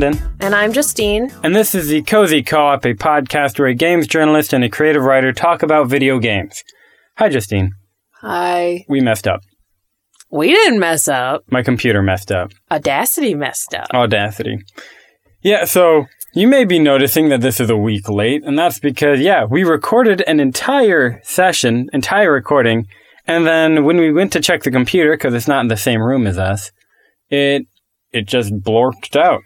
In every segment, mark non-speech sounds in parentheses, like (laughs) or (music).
Branden, And I'm Justine. and this is the Cozy Co-op, a podcast where a games journalist and a creative writer talk about video games. Hi, Justine. Hi. We messed up. We didn't mess up. My computer messed up. Audacity messed up. Audacity. Yeah, so you may be noticing that this is a week late, and that's because, yeah, we recorded an entire session, entire recording, and then when we went to check the computer, because it's not in the same room as us, it it just blorked out.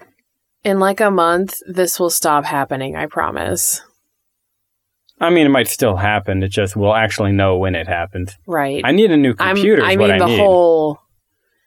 In like a month, this will stop happening, I promise. I mean, it might still happen. It just we'll actually know when it happens. Right. I need a new computer. I mean, I the need. whole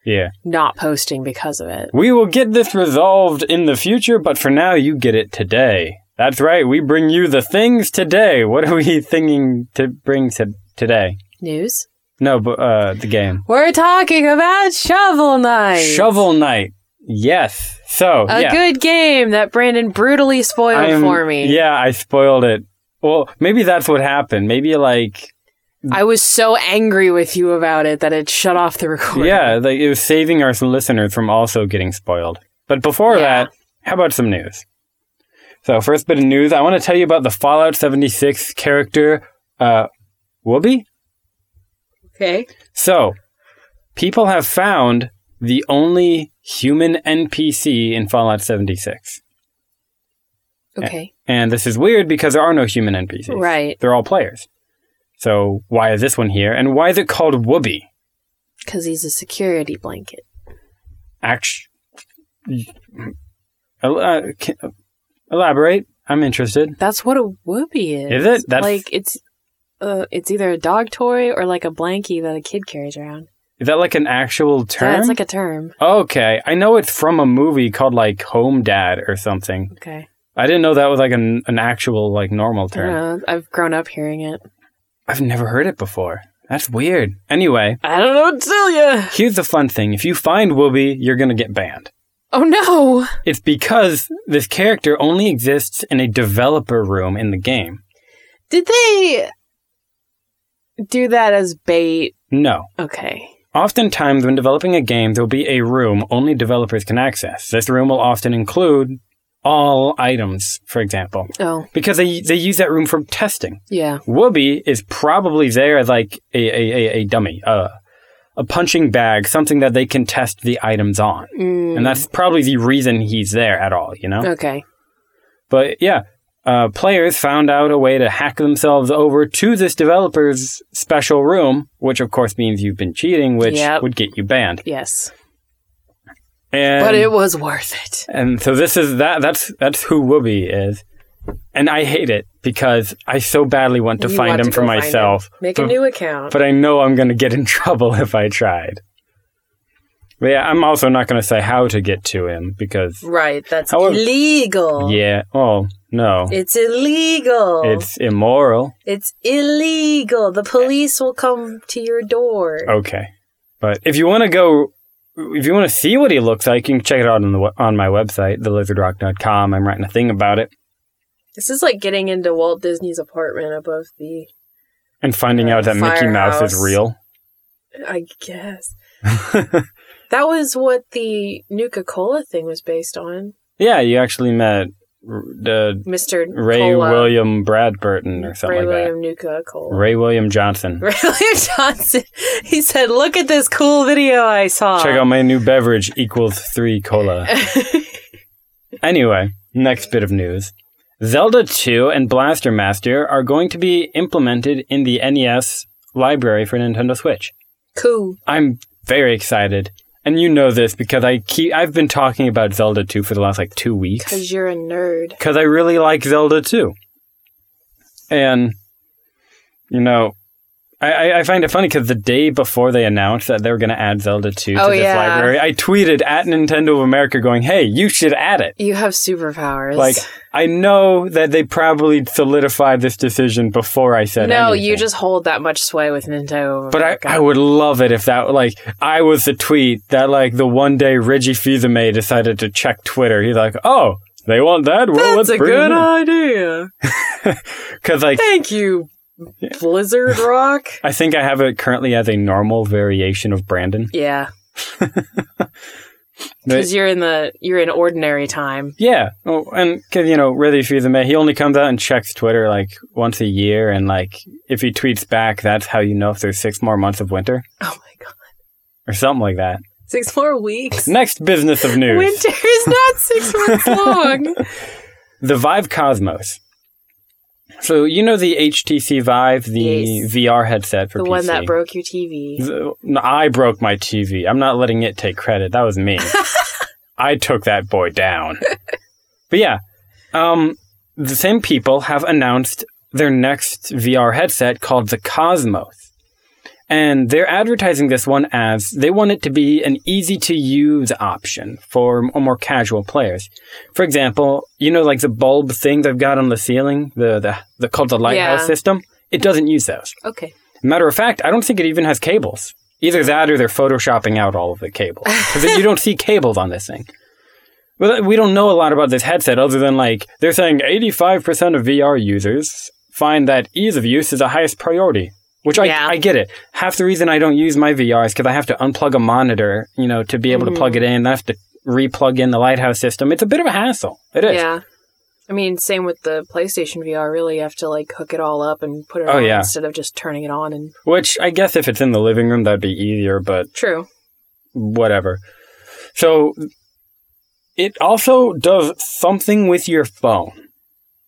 yeah. not posting because of it. We will get this resolved in the future, but for now, you get it today. That's right. We bring you the things today. What are we thinking to bring to today? News? No, but uh, the game. We're talking about Shovel Knight. Shovel Knight. Yes. So A yeah, good game that Branden brutally spoiled I'm- for me. Yeah, I spoiled it. Well, maybe that's what happened. Maybe like I was so angry with you about it that it shut off the recording. yeah, like it was saving our listeners from also getting spoiled. But before Yeah. that, how about some news? So first bit of news, I want to tell you about the Fallout 76 character, uh, Whoopi. Okay. So, people have found the only human NPC in Fallout 76. Okay. And this is weird because there are no human NPCs. Right. They're all players. So, why is this one here? And why is it called Whoopi? Because he's a security blanket. Act- uh, elaborate. I'm interested. That's what a whoopee is. Is it? That's- like it's uh it's either a dog toy or like a blankie that a kid carries around. Is that like an actual term? Yeah, it's like a term. okay. I know it's from a movie called like Home Dad or something. Okay. I didn't know that was like an, an actual like normal I term. know. I've grown up hearing it. I've never heard it before. That's weird. Anyway, I don't know what to tell you. here's the fun thing. If you find Whoopi, you're going to get banned. Oh no. It's because this character only exists in a developer room in the game. Did they do that as bait? No. Okay. Oftentimes, when developing a game, there'll be a room only developers can access. This room will often include all items, for example, Oh, because they, they use that room for testing. yeah. Whoopi is probably there as like a, a, a, a dummy, uh, a punching bag, something that they can test the items on. Mm, And that's probably the reason he's there at all, you know? okay. But yeah, uh, players found out a way to hack themselves over to this developer's special room, which of course means you've been cheating, which Yep. would get you banned. Yes. And, but it was worth it. and so this is that. That's that's who Whoopi is, and I hate it because I so badly want to You find want him to for myself. Make but, a new account. but I know I'm going to get in (laughs) trouble if I tried. But yeah, I'm also not going to say how to get to him because right. That's However- illegal. yeah, oh no, It's illegal. it's immoral. It's illegal. The police will come to your door. Okay. But if you want to go, if you want to see what he looks like, you can check it out on the on my website, thelizardrock.com. I'm writing a thing about it This is like getting into Walt Disney's apartment above the. and finding Uh, out that Mickey Mouse is real. I guess. (laughs) That was what the Nuka Cola thing was based on. yeah, you actually met the Mr. Ray Cola. William Bradburton or something like that. Ray like William Nuka Cola. Ray William Johnson. (laughs) Ray William Johnson. He said, "Look at this cool video I saw." Check out my new beverage equals three cola. (laughs) Anyway, next bit of news. Zelda 2 and Blaster Master are going to be implemented in the NES library for Nintendo Switch. cool. I'm very excited. And you know this because I keep I've been talking about Zelda 2 for the last like 2 weeks Because you're a nerd. cuz I really like Zelda 2. And you know, I, I- find it funny because the day before they announced that they were going to add Zelda 2 Oh, to this yeah. library, I tweeted at Nintendo of America going, hey, you should add it. You have superpowers. Like, I know that they probably solidified this decision before I said it. no, anything. you just hold that much sway with Nintendo. of But I, I would love it if that, like, I was the tweet that, like, the one day Reggie Fils-Aimé decided to check Twitter. He's like, oh, they want that? Well, That's let's a good idea. (laughs) idea. Because, like, Thank you, Blizzard Rock. (laughs) I think I have it currently as a normal variation of Branden. (laughs) Yeah. Because you're in the you're in ordinary time. Yeah, oh, and because you know, really, for the man, he only comes out and checks Twitter like once a year, and like if he tweets back, that's how you know if there's six more months of winter Oh my god. or something like that. Six more weeks. (laughs) Next business of news: Winter is not six months long. the Vive Cosmos. So you know the HTC Vive, the Yes. VR headset for PC. the PC. one that broke your TV. The- no, I broke my TV. I'm not letting it take credit. That was me. (laughs) I took that boy down. but yeah, um, the same people have announced their next VR headset called the Cosmos. And they're advertising this one as they want it to be an easy to use option for more casual players. For example, you know, like the bulb thing they've got on the ceiling, the, the, the called the lighthouse Yeah. system. It doesn't use those. Okay. Matter of fact, I don't think it even has cables. Either that or they're photoshopping out all of the cables. (laughs) Because you don't see cables on this thing. Well, we don't know a lot about this headset other than like they're saying 85% of VR users find that ease of use is the highest priority. Which I, Yeah. I get it. Half the reason I don't use my VR is because I have to unplug a monitor, you know, to be able to plug it in. I have to re-plug in the Lighthouse system. It's a bit of a hassle. It is. Yeah. I mean, same with the PlayStation VR. Really, you have to like hook it all up and put it Oh, on yeah. instead of just turning it on. And Which I guess if it's in the living room, that'd be easier. But true. whatever. So it also does something with your phone.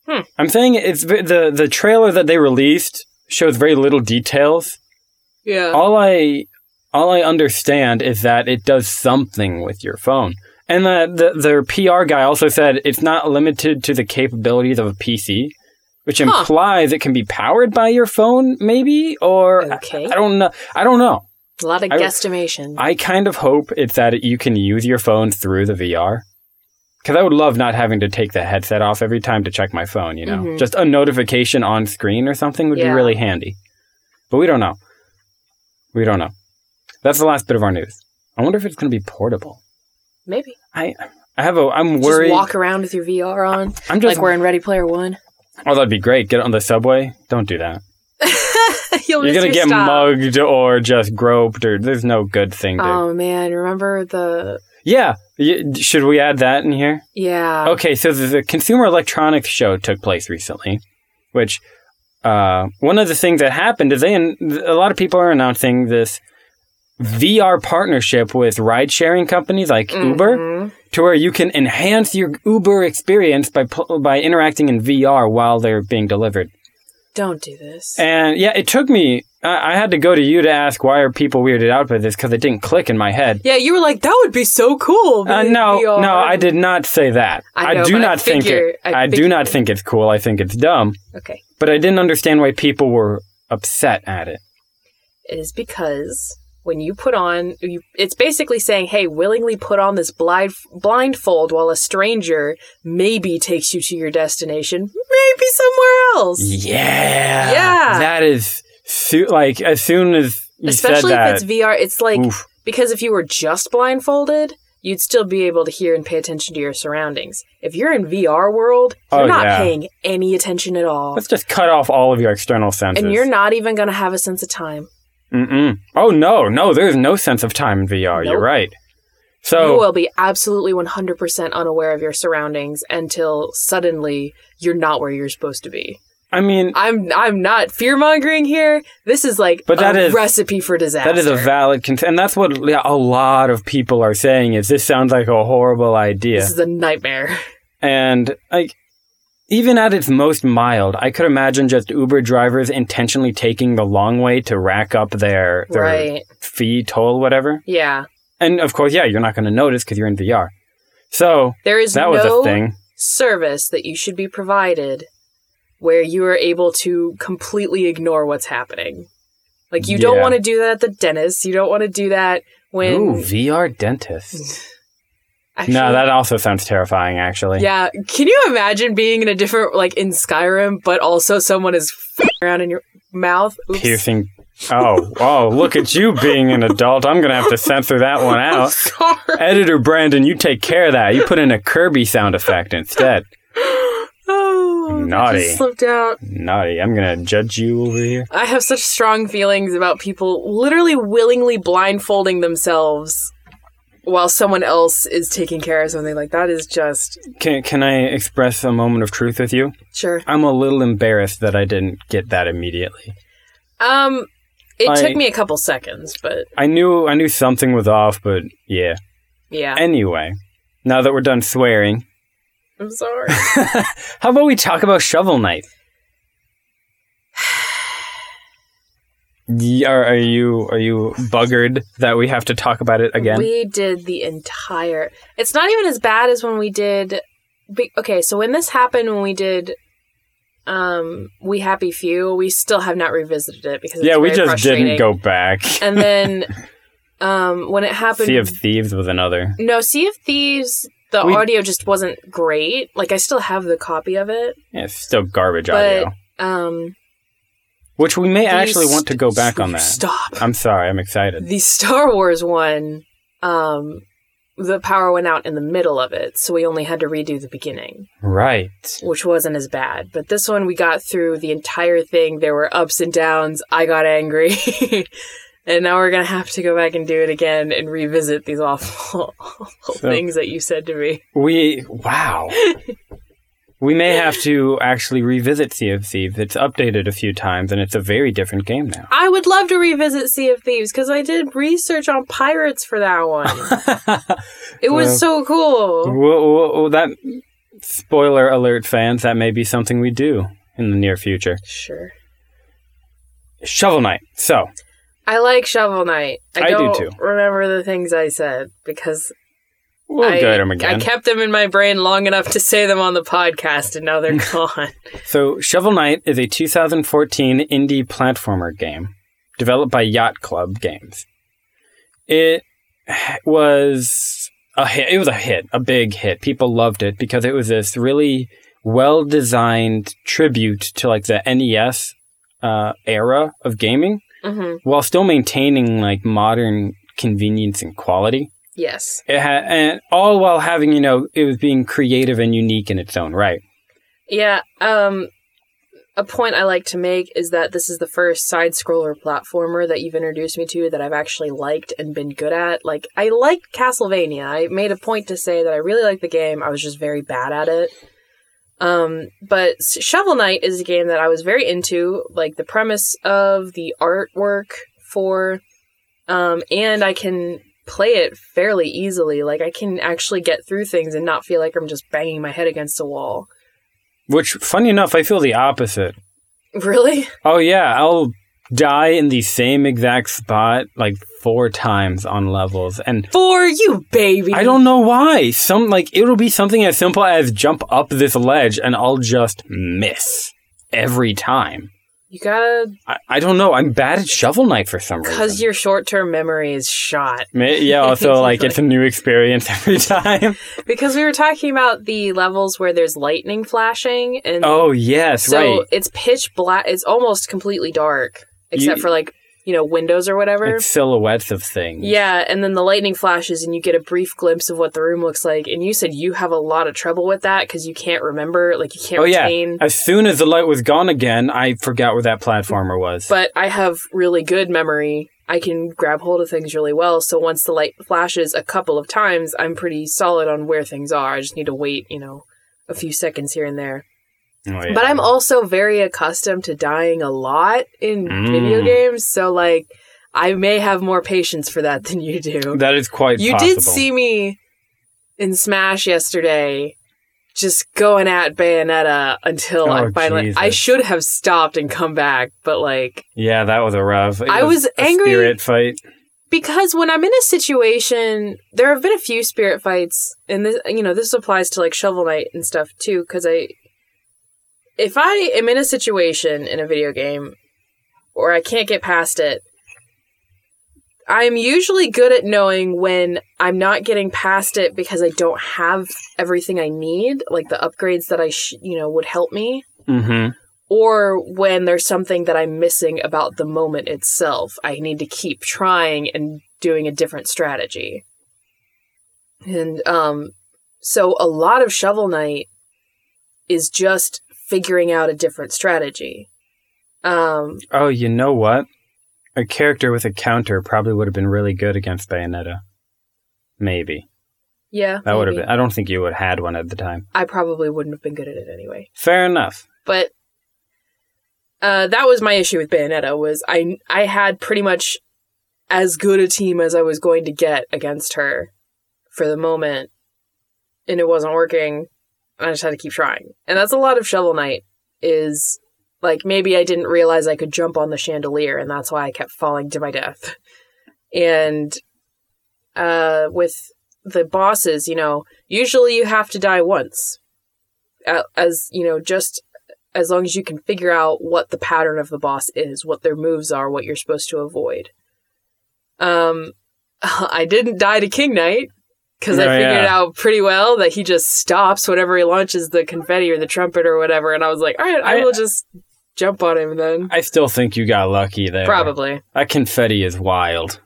Hmm. I'm saying it's the the trailer that they released shows very little details. Yeah. All I all I understand is that it does something with your phone. And that the, their PR guy also said it's not limited to the capabilities of a PC, which Huh. implies it can be powered by your phone, maybe, or Okay. I don't know. I don't know. A lot of I- guesstimation. I kind of hope it's that you can use your phone through the VR. Because I would love not having to take the headset off every time to check my phone, you know? Mhm. Just a notification on screen or something would be really handy. But we don't know. We don't know. That's the last bit of our news. I wonder if it's going to be portable. Maybe. I I have a I'm worried. Just walk around with your VR on, I'm just like we're in Ready Player One. Oh, that'd be great. Get on the subway. Don't do that. (laughs) You'll You're miss going to your get stop. mugged or just groped or there's no good thing to Oh man, remember the Yeah. Should we add that in here? yeah. Okay, so the, the Consumer Electronics Show took place recently, which uh, one of the things that happened is they a lot of people are announcing this VR partnership with ride sharing companies like Uber, Mhm. to where you can enhance your Uber experience by by interacting in VR while they're being delivered. Don't do this. And yeah, it took me. I, I had to go to you to ask why are people weirded out by this because it didn't click in my head. yeah, you were like, that would be so cool. Uh, no, VR. no, I did not say that. I know, do but I not think figure- it. I I, do not think it's cool. I think it's dumb. Okay. But I didn't understand why people were upset at it. It is because when you put on, you, it's basically saying, hey, willingly put on this blind, blindfold while a stranger maybe takes you to your destination, maybe somewhere else. Yeah, Yeah. That is su- like as soon as you Especially said that. if it's VR, it's like, oof. because if you were just blindfolded, you'd still be able to hear and pay attention to your surroundings. If you're in VR world, you're Oh, not yeah. paying any attention at all. let's just cut off all of your external senses. And you're not even going to have a sense of time. Mm-mm. Oh no, no, there's no sense of time in VR. You're right. So you will be absolutely 100% unaware of your surroundings until suddenly you're not where you're supposed to be. I mean, I'm I'm not fear mongering here. This is like But a that is- recipe for disaster. that is a valid con- and that's what a lot of people are saying. Is this sounds like a horrible idea? This is a nightmare. And like even at its most mild, I could imagine just Uber drivers intentionally taking the long way to rack up their their Right. fee toll whatever. Yeah. And of course, yeah, you're not going to notice because you're in VR. So There is that was no a thing. service that you should be provided where you are able to completely ignore what's happening. Like you don't want to do that at the dentist. You don't want to do that when Ooh, VR dentist. (laughs) Actually, no, that also sounds terrifying. Actually, Yeah, can you imagine being in a different like in Skyrim, but also someone is f- around in your mouth? Oops. piercing. Oh, oh! Look at you being an adult. I'm gonna have to censor that one (laughs) out. sorry. Editor Branden, you take care of that. You put in a Kirby sound effect instead. (laughs) Naughty. just slipped out. Naughty. I'm gonna judge you over here. I have such strong feelings about people literally willingly blindfolding themselves while someone else is taking care of something like that is just Can can I express a moment of truth with you? sure. I'm a little embarrassed that I didn't get that immediately. Um, it I- took me a couple seconds, but I knew I knew something was off, but yeah. yeah, Anyway, now that we're done swearing, I'm sorry. (laughs) how about we talk about Shovel Knight? Are, are you are you buggered that we have to talk about it again? We did the entire. It's not even as bad as when we did. Okay, so when this happened, when we did, um, we happy few, we still have not revisited it because it's yeah, we just didn't go back. And then, (laughs) um, when it happened, Sea of Thieves was another. no Sea of Thieves, the We- audio just wasn't great. Like I still have the copy of it, Yeah, it's still garbage but audio. um, Which we may actually want to go back on that. Stop. I'm sorry, I'm excited. the Star Wars one, um, the power went out in the middle of it, so we only had to redo the beginning, Right. which wasn't as bad. But this one, we got through the entire thing. There were ups and downs. I got angry. (laughs) and now we're going to have to go back and do it again and revisit these awful, (laughs) awful So- things that you said to me. We wow. (laughs) we may have to actually revisit Sea of Thieves. It's updated a few times and it's a very different game now. I would love to revisit Sea of Thieves because I did research on pirates for that one. (laughs) It was Well- so cool. well, well, well, that spoiler alert fans, that may be something we do in the near future. Sure. Shovel Knight. So, I like Shovel Knight. I, I do don't too. remember the things I said because we'll I, them I kept them in my brain long enough to say them on the podcast, and now they're (laughs) gone. So, Shovel Knight is a 2014 indie platformer game developed by Yacht Club Games. It was a hit. It was a hit, a big hit. People loved it because it was this really well designed tribute to like the NES uh, era of gaming hmm while still maintaining like modern convenience and quality. Yes. It had, and all while having, you know, it was being creative and unique in its own right. Yeah. Um, a point I like to make is that this is the first side scroller platformer that you've introduced me to that I've actually liked and been good at. Like, I liked Castlevania. I made a point to say that I really liked the game. I was just very bad at it. Um, but Shovel Knight is a game that I was very into, like the premise of the artwork for, um, and I can play it fairly easily. Like, I can actually get through things and not feel like I'm just banging my head against a wall. Which, funny enough, I feel the opposite. (laughs) Really? Oh yeah, I'll die in the same exact spot like four times on levels, and For you, baby. I don't know why. Some like it'll be something as simple as jump up this ledge, and I'll just miss every time. You gotta, I, I don't know. I'm bad at Shovel Knight for some reason. because your short term memory is shot. Yeah. (laughs) Also, like it's a new experience (laughs) every time. Because we were talking about the levels where there's lightning flashing, and Oh yes, so right. So it's pitch black. It's almost completely dark, except You- for like you know windows or whatever. It's silhouettes of things. Yeah, and then the lightning flashes, and you get a brief glimpse of what the room looks like. And you said you have a lot of trouble with that because you can't remember, like you can't Oh yeah. As soon as the light was gone again, I forgot where that platformer was. But I have really good memory. I can grab hold of things really well. So once the light flashes a couple of times, I'm pretty solid on where things are. I just need to wait, you know, a few seconds here and there. Oh, yeah. But I'm also very accustomed to dying a lot in Mm. video games. So, like, I may have more patience for that (laughs) than you do. that is quite. You possible. did see me in Smash yesterday. Just going at Bayonetta until I Oh, finally. I should have stopped and come back, but like Yeah, that was a rough. I was a angry- Spirit fight. because when I'm in a situation, there have been a few spirit fights, and this, you know, this applies to like Shovel Knight and stuff too. Because I, if I am in a situation in a video game, or I can't get past it, I'm usually good at knowing when I'm not getting past it because I don't have everything I need, like the upgrades that I, sh- you know, would help me Mm-hmm. or when there's something that I'm missing about the moment itself. I need to keep trying and doing a different strategy. And um so a lot of Shovel Knight is just figuring out a different strategy. Um Oh, you know what? A character with a counter probably would have been really good against Bayonetta. maybe. Yeah, That would have been. I don't think you would have had one at the time. I probably wouldn't have been good at it anyway. Fair enough. But uh, that was my issue with Bayonetta was I I had pretty much as good a team as I was going to get against her for the moment, and it wasn't working. I just had to keep trying, and that's a lot of Shovel Knight. Is like maybe I didn't realize I could jump on the chandelier, and that's why I kept falling to my death. And uh, with the bosses, you know, usually you have to die once, as you know, just as long as you can figure out what the pattern of the boss is, what their moves are, what you're supposed to avoid. Um, (laughs) I didn't die to King Knight because I figured yeah. out pretty well that he just stops whenever he launches the confetti or the trumpet or whatever, and I was like, all right, I, I- will just jump on him then. I still think you got lucky there. Probably. That confetti is wild.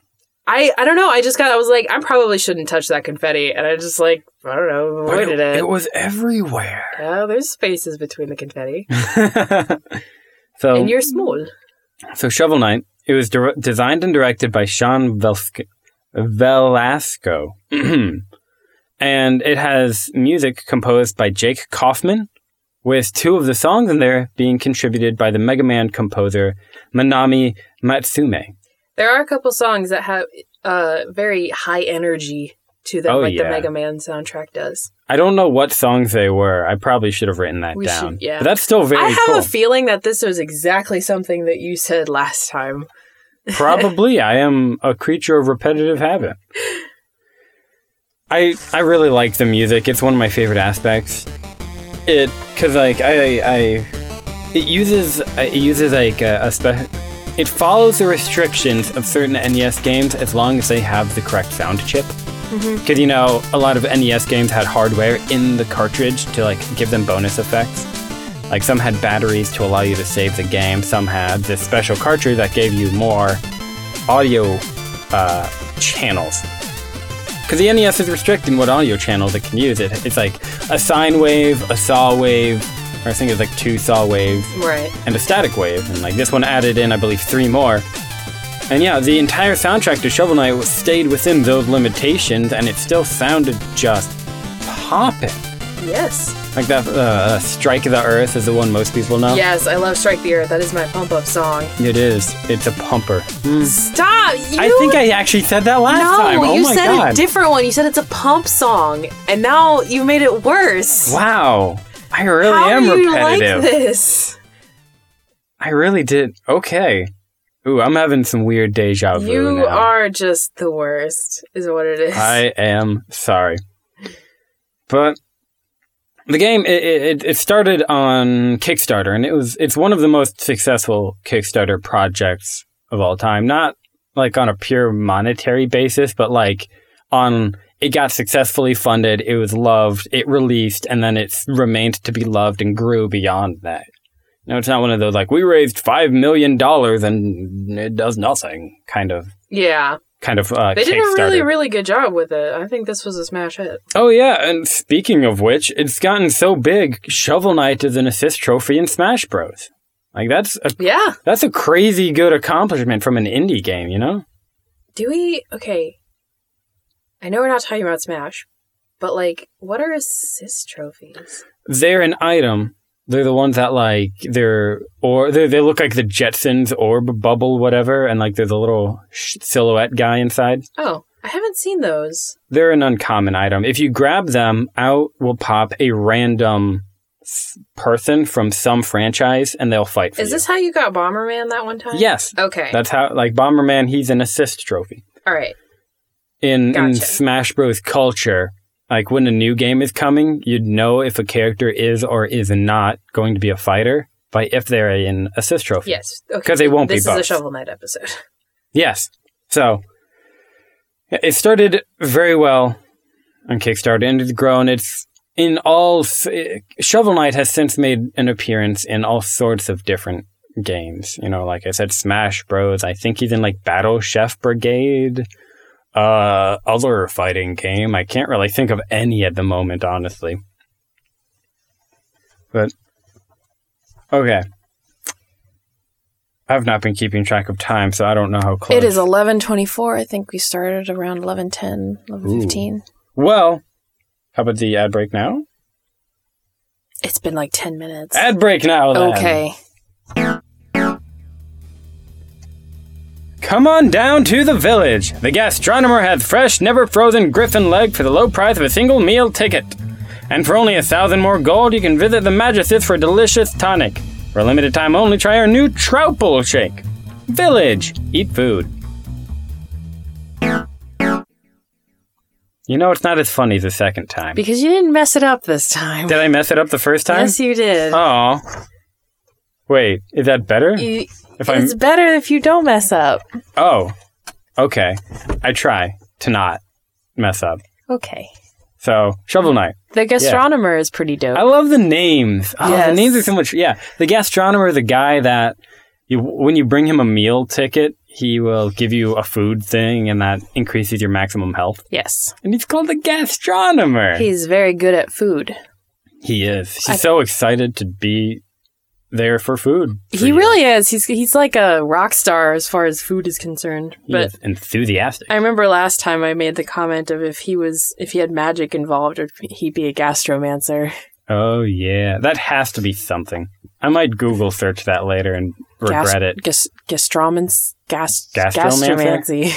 I I don't know. I just got. I was like, I probably shouldn't touch that confetti, and I just like I don't know, avoided it. it was everywhere. yeah, there's spaces between the confetti, (laughs) so, and you're small. so Shovel Knight. It was designed and directed by Sean Velsk- Velasco, (clears throat) and it has music composed by Jake Kaufman, with two of the songs in there being contributed by the Mega Man composer Manami Matsumae. There are a couple songs that have uh very high energy to them, Oh, like yeah. the Mega Man soundtrack does. I don't know what songs they were. I probably should have written that We down. should- yeah. But that's still very I have cool. a feeling that this was exactly something that you said last time. Probably. I am a creature of repetitive habit. I I really like the music. It's one of my favorite aspects. It cuz like I I it uses it uses like a, a spe- it follows the restrictions of certain NES games as long as they have the correct sound chip. Mm-hmm. Because you know, a lot of NES games had hardware in the cartridge to like give them bonus effects. Like some had batteries to allow you to save the game. Some had this special cartridge that gave you more audio uh, channels. Because the NES is restricting what audio channels it can use. It, it's like a sine wave, a saw wave, or I think it's like two saw waves, Right. and a static wave. And like this one added in, I believe, three more. And yeah, the entire soundtrack to Shovel Knight stayed within those limitations, and it still sounded just popping. Yes. Like that uh, Strike the Earth is the one most people know. Yes, I love Strike the Earth. That is my pump up song. It is. It's a pumper. Stop! You I think I actually said that last no, time. Oh you my said god. a different one. You said it's a pump song, and now you made it worse. wow. I really How am do you repetitive. like this? I really did. Okay. Ooh, I'm having some weird deja vu You now. are just the worst, is what it is. I am sorry. But the game it, it, it started on Kickstarter and it was it's one of the most successful Kickstarter projects of all time. Not like on a pure monetary basis, but like on it got successfully funded, it was loved, it released, and then it remained to be loved and grew beyond that. No, it's not one of those like we raised five million dollars and it does nothing kind of yeah, kind of uh, they did a really, really good job with it. I think this was a smash hit. Oh yeah, and speaking of which, it's gotten so big. Shovel Knight is an assist trophy in Smash Bros. Like that's a Yeah. that's a crazy good accomplishment from an indie game, you know? Do we? Okay. I know we're not talking about Smash, but like, what are assist trophies? They're an item. They're the ones that like they're or they they look like the Jetsons orb bubble whatever, and like there's a little sh- silhouette guy inside. Oh, I haven't seen those. They're an uncommon item. If you grab them, out will pop a random s- person from some franchise, and they'll fight for Is you. this how you got Bomberman that one time? yes, Okay. that's how. Like Bomberman, he's an assist trophy. All right. in in Gotcha. Smash Bros. culture, like when a new game is coming, you'd know if a character is or is not going to be a fighter by if they're an assist trophy. Yes. Okay. 'Cause they won't be This is a. Shovel Knight episode. (laughs) Yes. So it started very well on Kickstarter and it's grown. It's in all Shovel Knight has since made an appearance in all sorts of different games. You know, like I said, Smash Bros. I think he's in like Battle Chef Brigade. Uh, other fighting game. I can't really think of any at the moment, honestly. But okay. I've not been keeping track of time, so I don't know how close. It is 11:24. I think we started around 11:10, 11:15. Well, how about the ad break now? It's been like 10 minutes. Ad break now. Then. okay. Come on down to the village. The gastronomer has fresh, never frozen griffin leg for the low price of a single meal ticket. And for only a thousand more gold, you can visit the Magicist for a delicious tonic. For a limited time only, try our new trout bowl shake. Village, eat food. You know, it's not as funny the second time. Because you didn't mess it up this time. Did I mess it up the first time? Yes, you did. Oh. Wait, is that better? You- If I'm it's better if you don't mess up. Oh. Okay. I try to not mess up. Okay. So, Shovel Knight. The gastronomer is pretty dope. I love the names. Oh, the Yes. names are so much. Yeah, the gastronomer, the guy that you when you bring him a meal ticket, he will give you a food thing, and that increases your maximum health. yes. And he's called the gastronomer. He's very good at food. he is. He's I- so excited to be there for food. for He you. really is. He's he's like a rock star as far as food is concerned. But enthusiastic. I remember last time I made the comment of if he was if he had magic involved, would he be a gastromancer? oh yeah, that has to be something. I might Google search that later and regret it. Gas, gastromans, gas, gastromancy,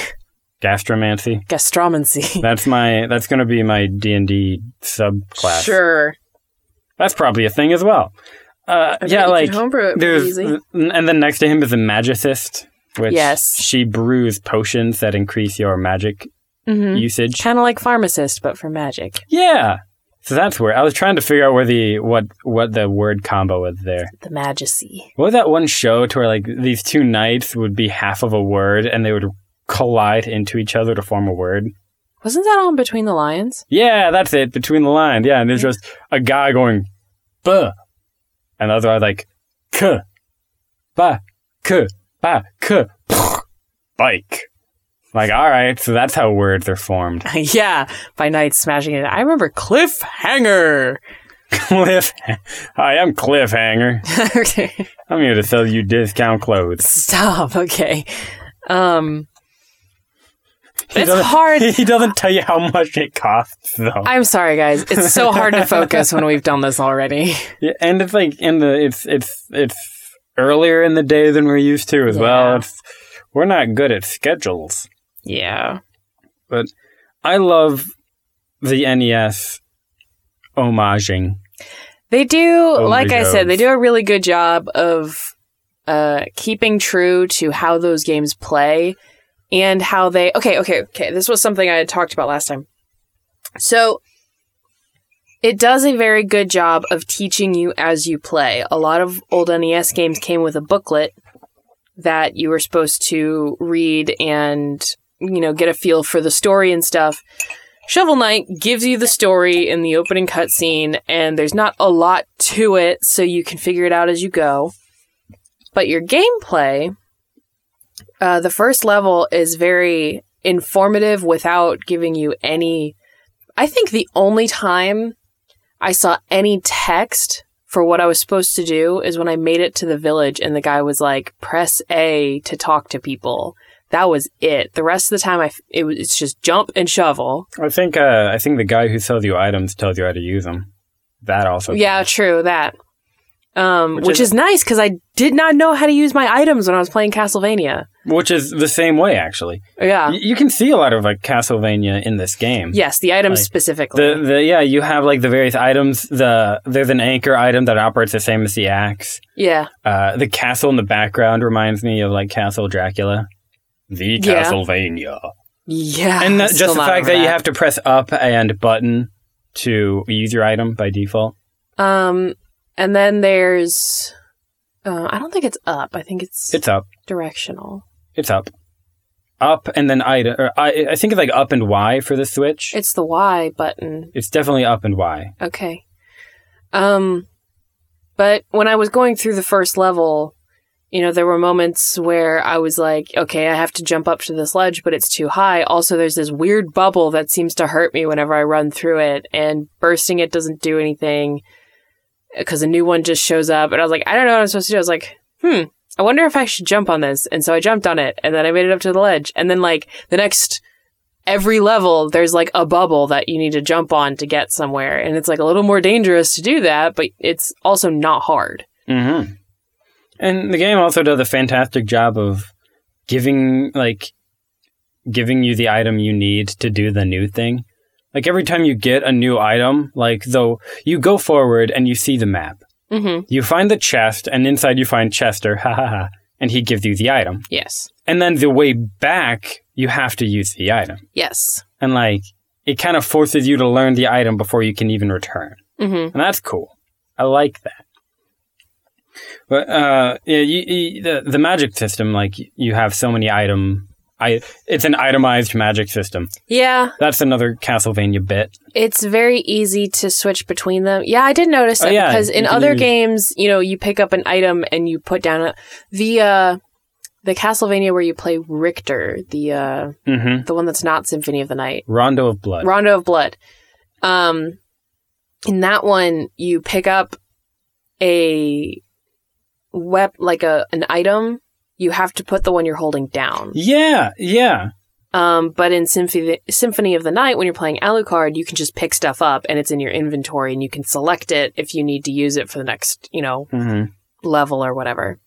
Gastromancy. gastromancy. (laughs) That's my. That's going to be my D and D subclass. Sure. That's probably a thing as well. Uh, yeah, like homebrew there's, and then next to him is a magicist, which Yes. she brews potions that increase your magic hmm usage. Kind of like pharmacist, but for magic. Yeah, so that's where I was trying to figure out where the what what the word combo was there. The magicy. What was that one show to where like these two knights would be half of a word and they would collide into each other to form a word? Wasn't that on Between the Lions? Yeah, that's it. Between the lines. Yeah, and there's just a guy going, buh. And the other like, k, ba, k, ba, k, (laughs) bike. Like, all right, so that's how words are formed. (laughs) yeah, by night smashing it. I remember Cliffhanger. Cliff. Hi, I'm Cliffhanger. (laughs) okay. I'm here to sell you discount clothes. Stop. Okay. Um, It's hard. (laughs) He doesn't tell you how much it costs, though. I'm sorry, guys. It's so (laughs) hard to focus when we've done this already. Yeah, and it's like in the it's it's it's earlier in the day than we're used to as Yeah. well. It's we're not good at schedules. Yeah. But I love the NES homaging. They do, Oh like I said, they do a really good job of uh, keeping true to how those games play and how they. Okay, okay, okay. This was something I had talked about last time. So it does a very good job of teaching you as you play. A lot of old NES games came with a booklet that you were supposed to read and you know get a feel for the story and stuff. Shovel Knight gives you the story in the opening cutscene, and there's not a lot to it, so you can figure it out as you go. But your gameplay, uh, the first level is very informative without giving you any. I think the only time I saw any text for what I was supposed to do is when I made it to the village, and the guy was like, "Press A to talk to people." That was it. The rest of the time, I f- it was it's just jump and shovel. I think uh, I think the guy who sells you items tells you how to use them. That also. Yeah, true that. Um, Which which, is- is, nice because I did not know how to use my items when I was playing Castlevania. Which is the same way actually. Yeah. Y- you can see a lot of like Castlevania in this game. yes, the items Like, specifically. The the yeah, you have like the various items. The there's an anchor item that operates the same as the axe. yeah. Uh, the castle in the background reminds me of like Castle Dracula. The Yeah. Castlevania. Yeah. and that, still just the fact over that, you have to press up and button to use your item by default. Um, and then there's. Uh, I don't think it's up. I think it's, It's up. directional. It's up. Up and then item. Or I, I think it's like up and Y for the Switch. It's the Y button. it's definitely up and Y. Okay. Um, but when I was going through the first level, you know, there were moments where I was like, okay, I have to jump up to this ledge, but it's too high. Also, there's this weird bubble that seems to hurt me whenever I run through it, and bursting it doesn't do anything because a new one just shows up. And I was like, I don't know what I'm supposed to do. I was like, hmm, I wonder if I should jump on this. And so I jumped on it and then I made it up to the ledge. And then like the next every level there's like a bubble that you need to jump on to get somewhere and it's like a little more dangerous to do that, but it's also not hard. Mm-hmm. And the game also does a fantastic job of giving like giving you the item you need to do the new thing. Like every time you get a new item, like though you go forward and you see the map. Mhm. You find the chest and inside you find Chester, (laughs) ha ha ha, and he gives you the item. Yes. And then the way back, you have to use the item. Yes. And like it kind of forces you to learn the item before you can even return. Mhm. And that's cool. I like that. But uh, yeah, you, you, the the magic system, like you have so many item, I it's an itemized magic system. Yeah, That's another Castlevania bit. it's very easy to switch between them. Yeah, I did notice Oh, that yeah, because in other use- games, you know, you pick up an item and you put down a the uh the Castlevania where you play Richter, the uh hmm the one that's not Symphony of the Night. Rondo of Blood. Rondo of Blood. Um, in that one, you pick up a web like a an item. You have to put the one you're holding down. yeah, yeah. Um, but in Symphony Symphony of the Night, when you're playing Alucard, you can just pick stuff up and it's in your inventory, and you can select it if you need to use it for the next, you know, hmm level or whatever.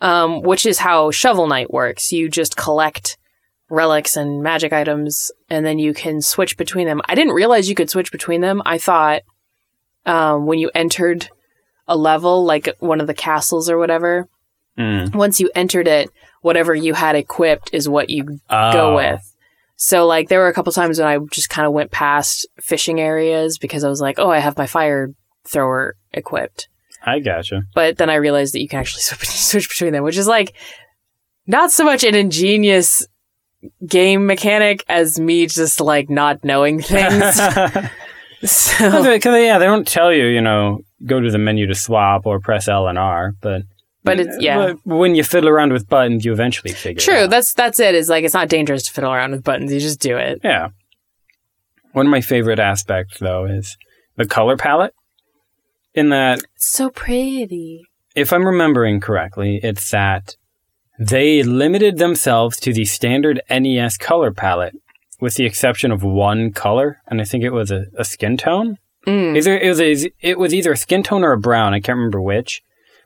Um, which is how Shovel Knight works. You just collect relics and magic items, and then you can switch between them. I didn't realize you could switch between them. I thought um, when you entered a level, like one of the castles or whatever, Mm. once you entered it, whatever you had equipped is what you go Oh. with. So like there were a couple times when I just kind of went past fishing areas because I was like, oh, I have my fire thrower equipped. I gotcha. But then I realized that you can actually (laughs) switch, between them, which is like not so much an ingenious game mechanic as me just like not knowing (laughs) things. (laughs) so, Because yeah, they don't tell you, you know, go to the menu to swap or press L and R, but But it's- yeah. but when you fiddle around with buttons, you eventually figure. it true. out. That's that's it. Is like it's not dangerous to fiddle around with buttons. You just do it. Yeah. One of my favorite aspects, though, is the color palette. In that, It's so pretty. if I'm remembering correctly, it's that they limited themselves to the standard NES color palette, with the exception of one color, and I think it was a, a skin tone. Mm. Either it was a, it was either a skin tone or a brown. I can't remember which,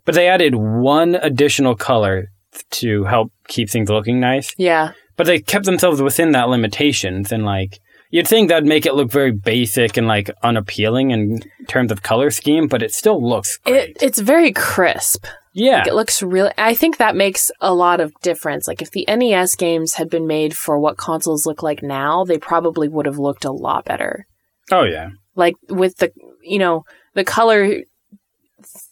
but they added one additional color to help keep things looking nice. Yeah. But they kept themselves within that limitations, and like you'd think that'd make it look very basic and like unappealing in terms of color scheme, but it still looks great. It it's very crisp. yeah, Like, it looks really. I think that makes a lot of difference. Like if the NES games had been made for what consoles look like now, they probably would have looked a lot better. oh yeah, Like with the you know the color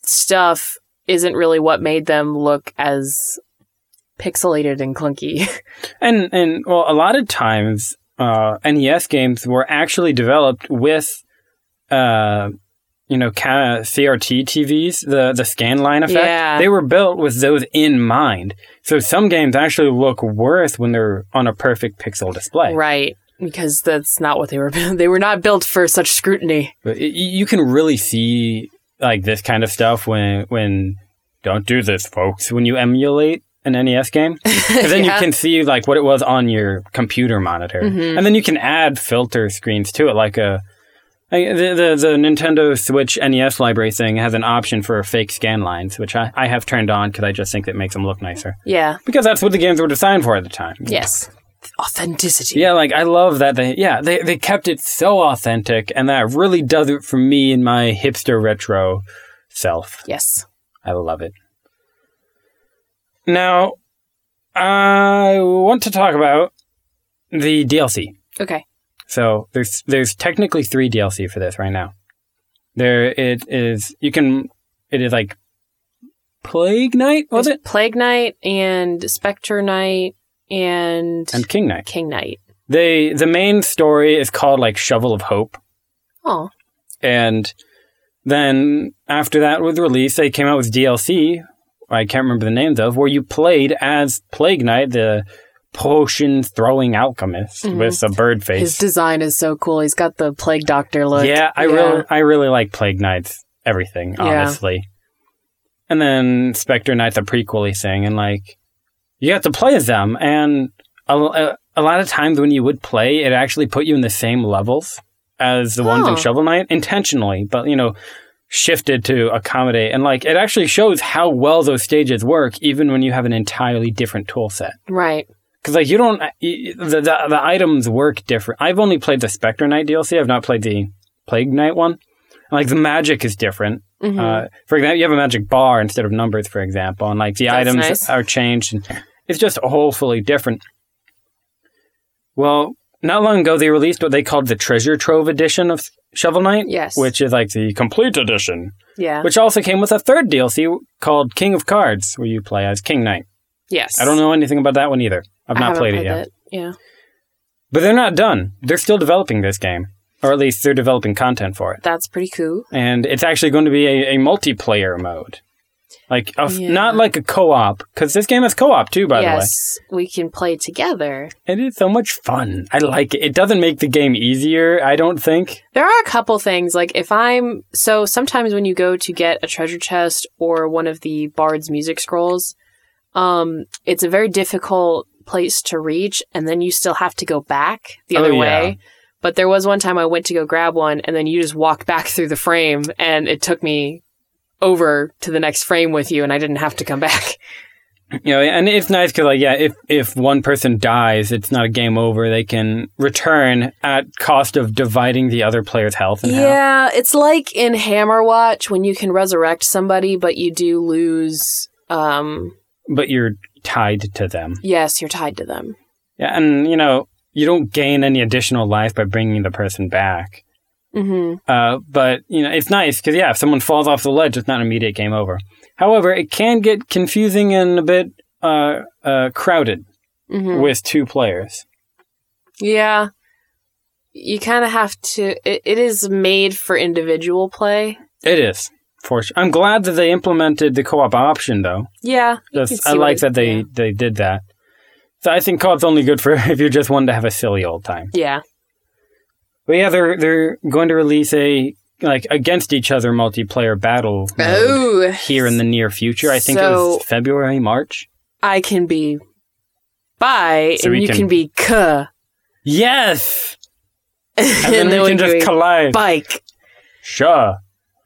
stuff isn't really what made them look as pixelated and clunky. (laughs) and and well, a lot of times uh, NES games were actually developed with. Uh, you know, kind of CRT TVs, the the scan line effect. Yeah. They were built with those in mind. So some games actually look worse when they're on a perfect pixel display. right. Because that's not what they were. (laughs) They were not built for such scrutiny. But you can really see like this kind of stuff when when don't do this, folks. When you emulate an NES game, (laughs) 'Cause then Yeah. you can see like what it was on your computer monitor, Mhm. and then you can add filter screens to it, like a. The, the the Nintendo Switch NES library thing has an option for fake scan lines, which I, I have turned on because I just think that makes them look nicer. Yeah. Because that's what the games were designed for at the time. Yes. Authenticity. Yeah, like I love that they yeah, they they kept it so authentic and that really does it for me in my hipster retro self. Yes. I love it. Now, I want to talk about the DLC. Okay. So there's there's technically three DLC for this right now. There it is you can it is like Plague Knight, was There's it? Plague Knight and Spectre Knight and, And King Knight. King Knight. They the main story is called like Shovel of Hope. Oh. And then after that was released, they came out with DLC. I can't remember the names of where you played as Plague Knight, the potion throwing alchemist Mhm. with a bird face. His design is so cool. He's got the Plague Doctor look. yeah, I really, I really like Plague Knight's everything. honestly. Yeah. And then Spectre Knight, the prequely thing, and like you got to play as them, and a, a, a lot of times when you would play, it actually put you in the same levels as the ones in Oh. Shovel Knight intentionally, but you know, shifted to accommodate, and like it actually shows how well those stages work, even when you have an entirely different tool set. Right. Because like you don't, the, the the items work different. I've only played the Spectre Knight DLC. I've not played the Plague Knight one. Like the magic is different. Mhm. Uh, for example, you have a magic bar instead of numbers, for example, and like the That's items nice. are changed, and it's just wholly different. Well, not long ago they released what they called the Treasure Trove edition of Shovel Knight, yes. which is like the complete edition, yeah. which also came with a third DLC called King of Cards, where you play as King Knight. yes. I don't know anything about that one either. I've not haven't played it yet. It. Yeah. But they're not done. They're still developing this game, or at least they're developing content for it. That's pretty cool. And it's actually going to be a, a multiplayer mode. Like, a Yeah. not like a co op, because this game has co op too, by yes, we can play together. the. It is so much fun. I like it. It doesn't make the game easier, I don't think. There are a couple things like if I'm so sometimes when you go to get a treasure chest or one of the bard's music scrolls, um, it's a very difficult place to reach, and then you still have to go back the Oh, other yeah. way. But there was one time I went to go grab one, and then you just walked back through the frame, and it took me over to the next frame with you, and I didn't have to come back. (laughs) You know, and it's nice because, like, yeah, if, if one person dies, it's not a game over. They can return at cost of dividing the other player's health in half. Yeah, it's like in Hammerwatch when you can resurrect somebody, but you do lose. Um, But you're tied to them. yes, you're tied to them. Yeah, and, you know, you don't gain any additional life by bringing the person back. hmm Uh, but you know, it's nice because yeah, if someone falls off the ledge, it's not an immediate game over. However, it can get confusing and a bit uh, uh, crowded hmm with two players. Yeah, you kind of have to. It, it is made for individual play. It is for sure. I'm glad that they implemented the co-op option, though. Yeah, you Just, can I like that they yeah. they did that. So I think co-op's only good for (laughs) if you're just wanted to have a silly old time. Yeah, But yeah, they're they're going to release a like against each other multiplayer battle Oh, here in the near future. I think it was February, March. I can be bi, So and you can- can, be k, Yes, (laughs) and, and then, we can just collide. bike. Sure,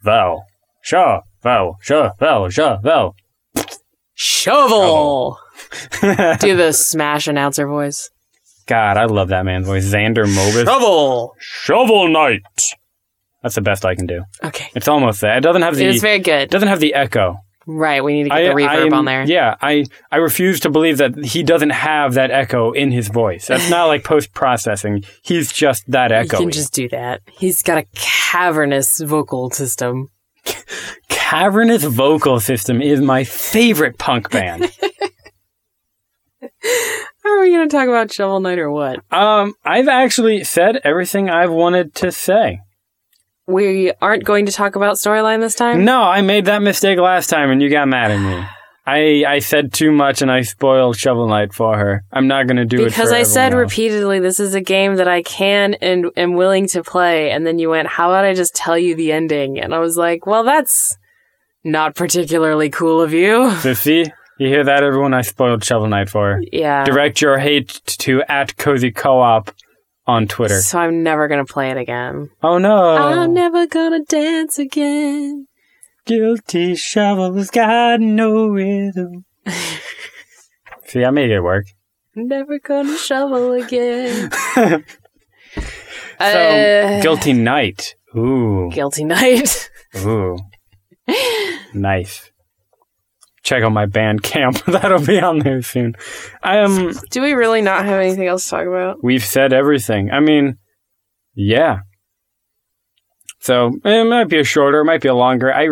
vel, sure, vel, sure, vel, sure, vel. Shovel. (laughs) Do the smash announcer voice. God, I love that man's voice. Xander Mobus. Shovel. Shovel Knight. That's the best I can do. Okay, It's almost there. It doesn't have the. it is very it good. doesn't have the echo. Right, we need to get I, the reverb I'm- on there. Yeah, I I refuse to believe that he doesn't have that echo in his voice. That's not like (laughs) post processing. He's just that He echo. can just do that. He's got a cavernous vocal system. Cavernous vocal system is my favorite punk band. (laughs) (laughs) Are we going to talk about Shovel Knight or what? um, I've actually said everything I've wanted to say. We aren't going to talk about storyline this time? No, I made that mistake last time and you got mad at me. (sighs) I I said too much and I spoiled Shovel Knight for her. I'm not going to do it Because I said else. repeatedly, this is a game that I can and am willing to play. And then you went, how about I just tell you the ending? And I was like, well, that's not particularly cool of you. See, (laughs) you hear that, everyone? I spoiled Shovel Knight for her. Yeah. Direct your hate to at Cozy Co-op on Twitter. So I'm never going to play it again. Oh no! I'm never going to dance again. Guilty shovels got no rhythm. (laughs) see, I made it work. Never gonna shovel again. (laughs) So, Uh, Guilty Knight. Ooh, Guilty Night. ooh, (laughs) nice. Check out my band camp. (laughs) That'll be on there soon. Um, Do we really not have anything else to talk about? we've said everything. I mean, yeah. So it might be a shorter, it might be a longer. I,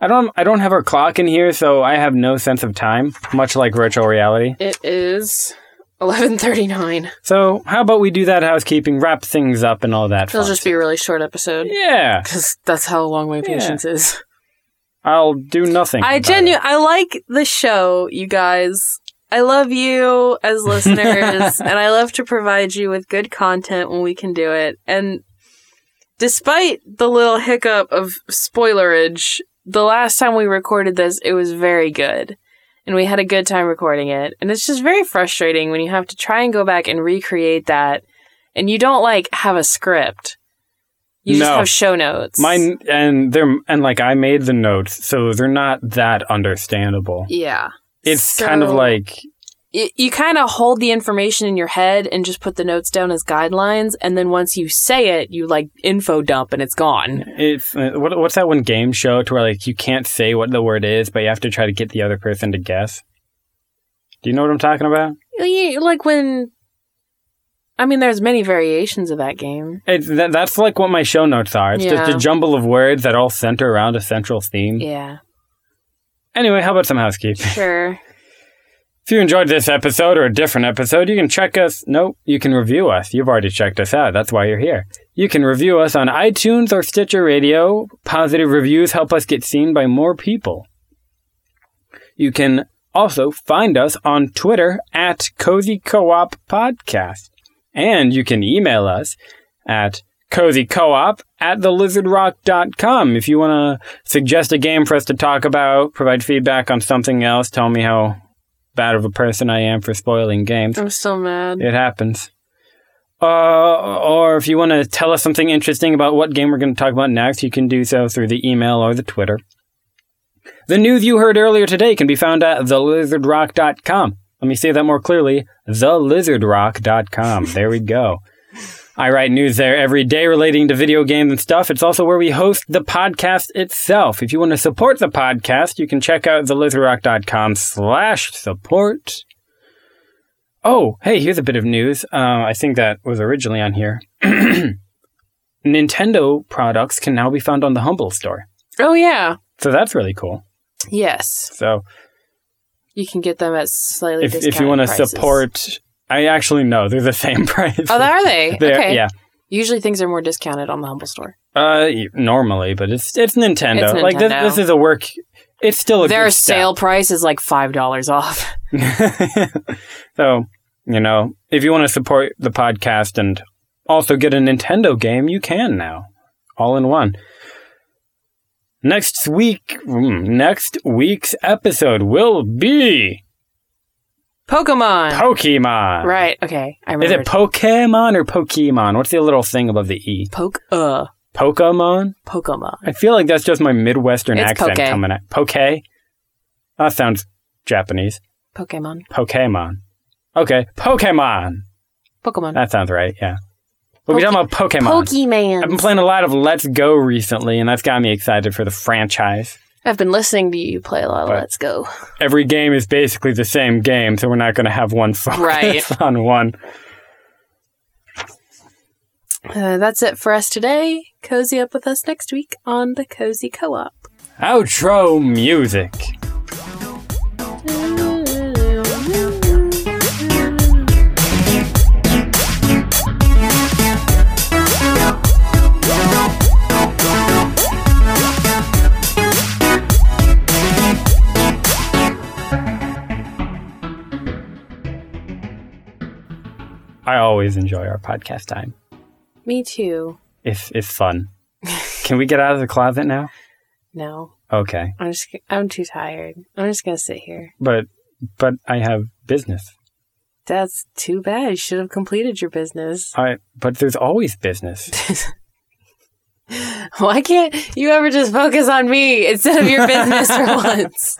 I don't, I don't have our clock in here, so I have no sense of time. Much like virtual reality. It is 11:39. So how about we do that housekeeping, wrap things up, and all that. It'll fun just be a really short episode Yeah, because that's how long my Yeah. patience is. I'll do nothing. I about genu. I like the show, you guys. I love you as (laughs) listeners, and I love to provide you with good content when we can do it. And despite the little hiccup of spoilerage the last time we recorded this, it was very good. And we had a good time recording it. And it's just very frustrating when you have to try and go back and recreate that and you don't like have a script. You just No. have show notes. Mine and they're and like I made the notes, so they're not that understandable. Yeah. It's kind of like you, you kind of hold the information in your head and just put the notes down as guidelines and then once you say it you like info dump and it's gone it's uh, what, what's that one game show to where like you can't say what the word is, but you have to try to get the other person to guess. Do you know what I'm talking about? You- like when i mean there's many variations of that game It's that, that's like what my show notes are. It's just a jumble of words that all center around a central theme. yeah Anyway, how about some housekeeping? (laughs) sure If you enjoyed this episode or a different episode, you can check us. No, you can review us. You've already checked us out. That's why you're here. You can review us on iTunes or Stitcher Radio. Positive reviews help us get seen by more people. You can also find us on Twitter at Cozy Co-op Podcast. And you can email us at cozycoop at thelizardrock.com if you want to suggest a game for us to talk about, provide feedback on something else, tell me how bad of a person I am for spoiling games. i'm so mad It happens. Uh, or if you want to tell us something interesting about what game we're going to talk about next, you can do so through the email or the Twitter. The news you heard earlier today can be found at thelizardrock.com. Let me say that more clearly thelizardrock.com. There we go. I write news there every day relating to video games and stuff. It's also where we host the podcast itself. If you want to support the podcast, you can check out thelizardrock.com slash support. Oh, hey, here's a bit of news. Uh, I think that was originally on here. (clears throat) Nintendo products can now be found on the Humble store. oh yeah So that's really cool. yes So you can get them at slightly if, if you want to support, I actually know they're the (laughs) same price. oh are they They're- okay Yeah. usually things are more discounted on the humble store Uh, normally, but it's it's Nintendo. It's Like this, this is a work. It's still a their good step. sale price is like five dollars off (laughs) (laughs) so you know, if you want to support the podcast and also get a Nintendo game, you can now, all in one. Next week, mm, next week's episode will be pokemon Pokemon. right okay i Is it Pokemon or Pokemon? What's the little thing above the E? poke uh Pokemon? pokemon I feel like that's just my Midwestern It's accent Poke. coming out. Poke? That sounds Japanese. pokemon Pokemon. Okay, Pokemon. pokemon That sounds right, yeah. We'll be talking about Pokemon. pokemon I've been playing a lot of Let's Go recently, and that's got me excited for the franchise. I've been listening to you play a lot of But- Let's Go. Every game is basically the same game, so we're not going to have one (laughs) focus Right. on one. Uh, that's it for us today. Cozy up with us next week on the Cozy Co-op. Outro music. I always enjoy our podcast time. Me too. It's it's fun. Can we get out of the closet now? (laughs) No, Okay, I'm just. I'm too tired. I'm just gonna sit here. but but I have business. That's too bad. You should have completed your business. I but there's always business. (laughs) Why can't you ever just focus on me instead of your business for (laughs) once?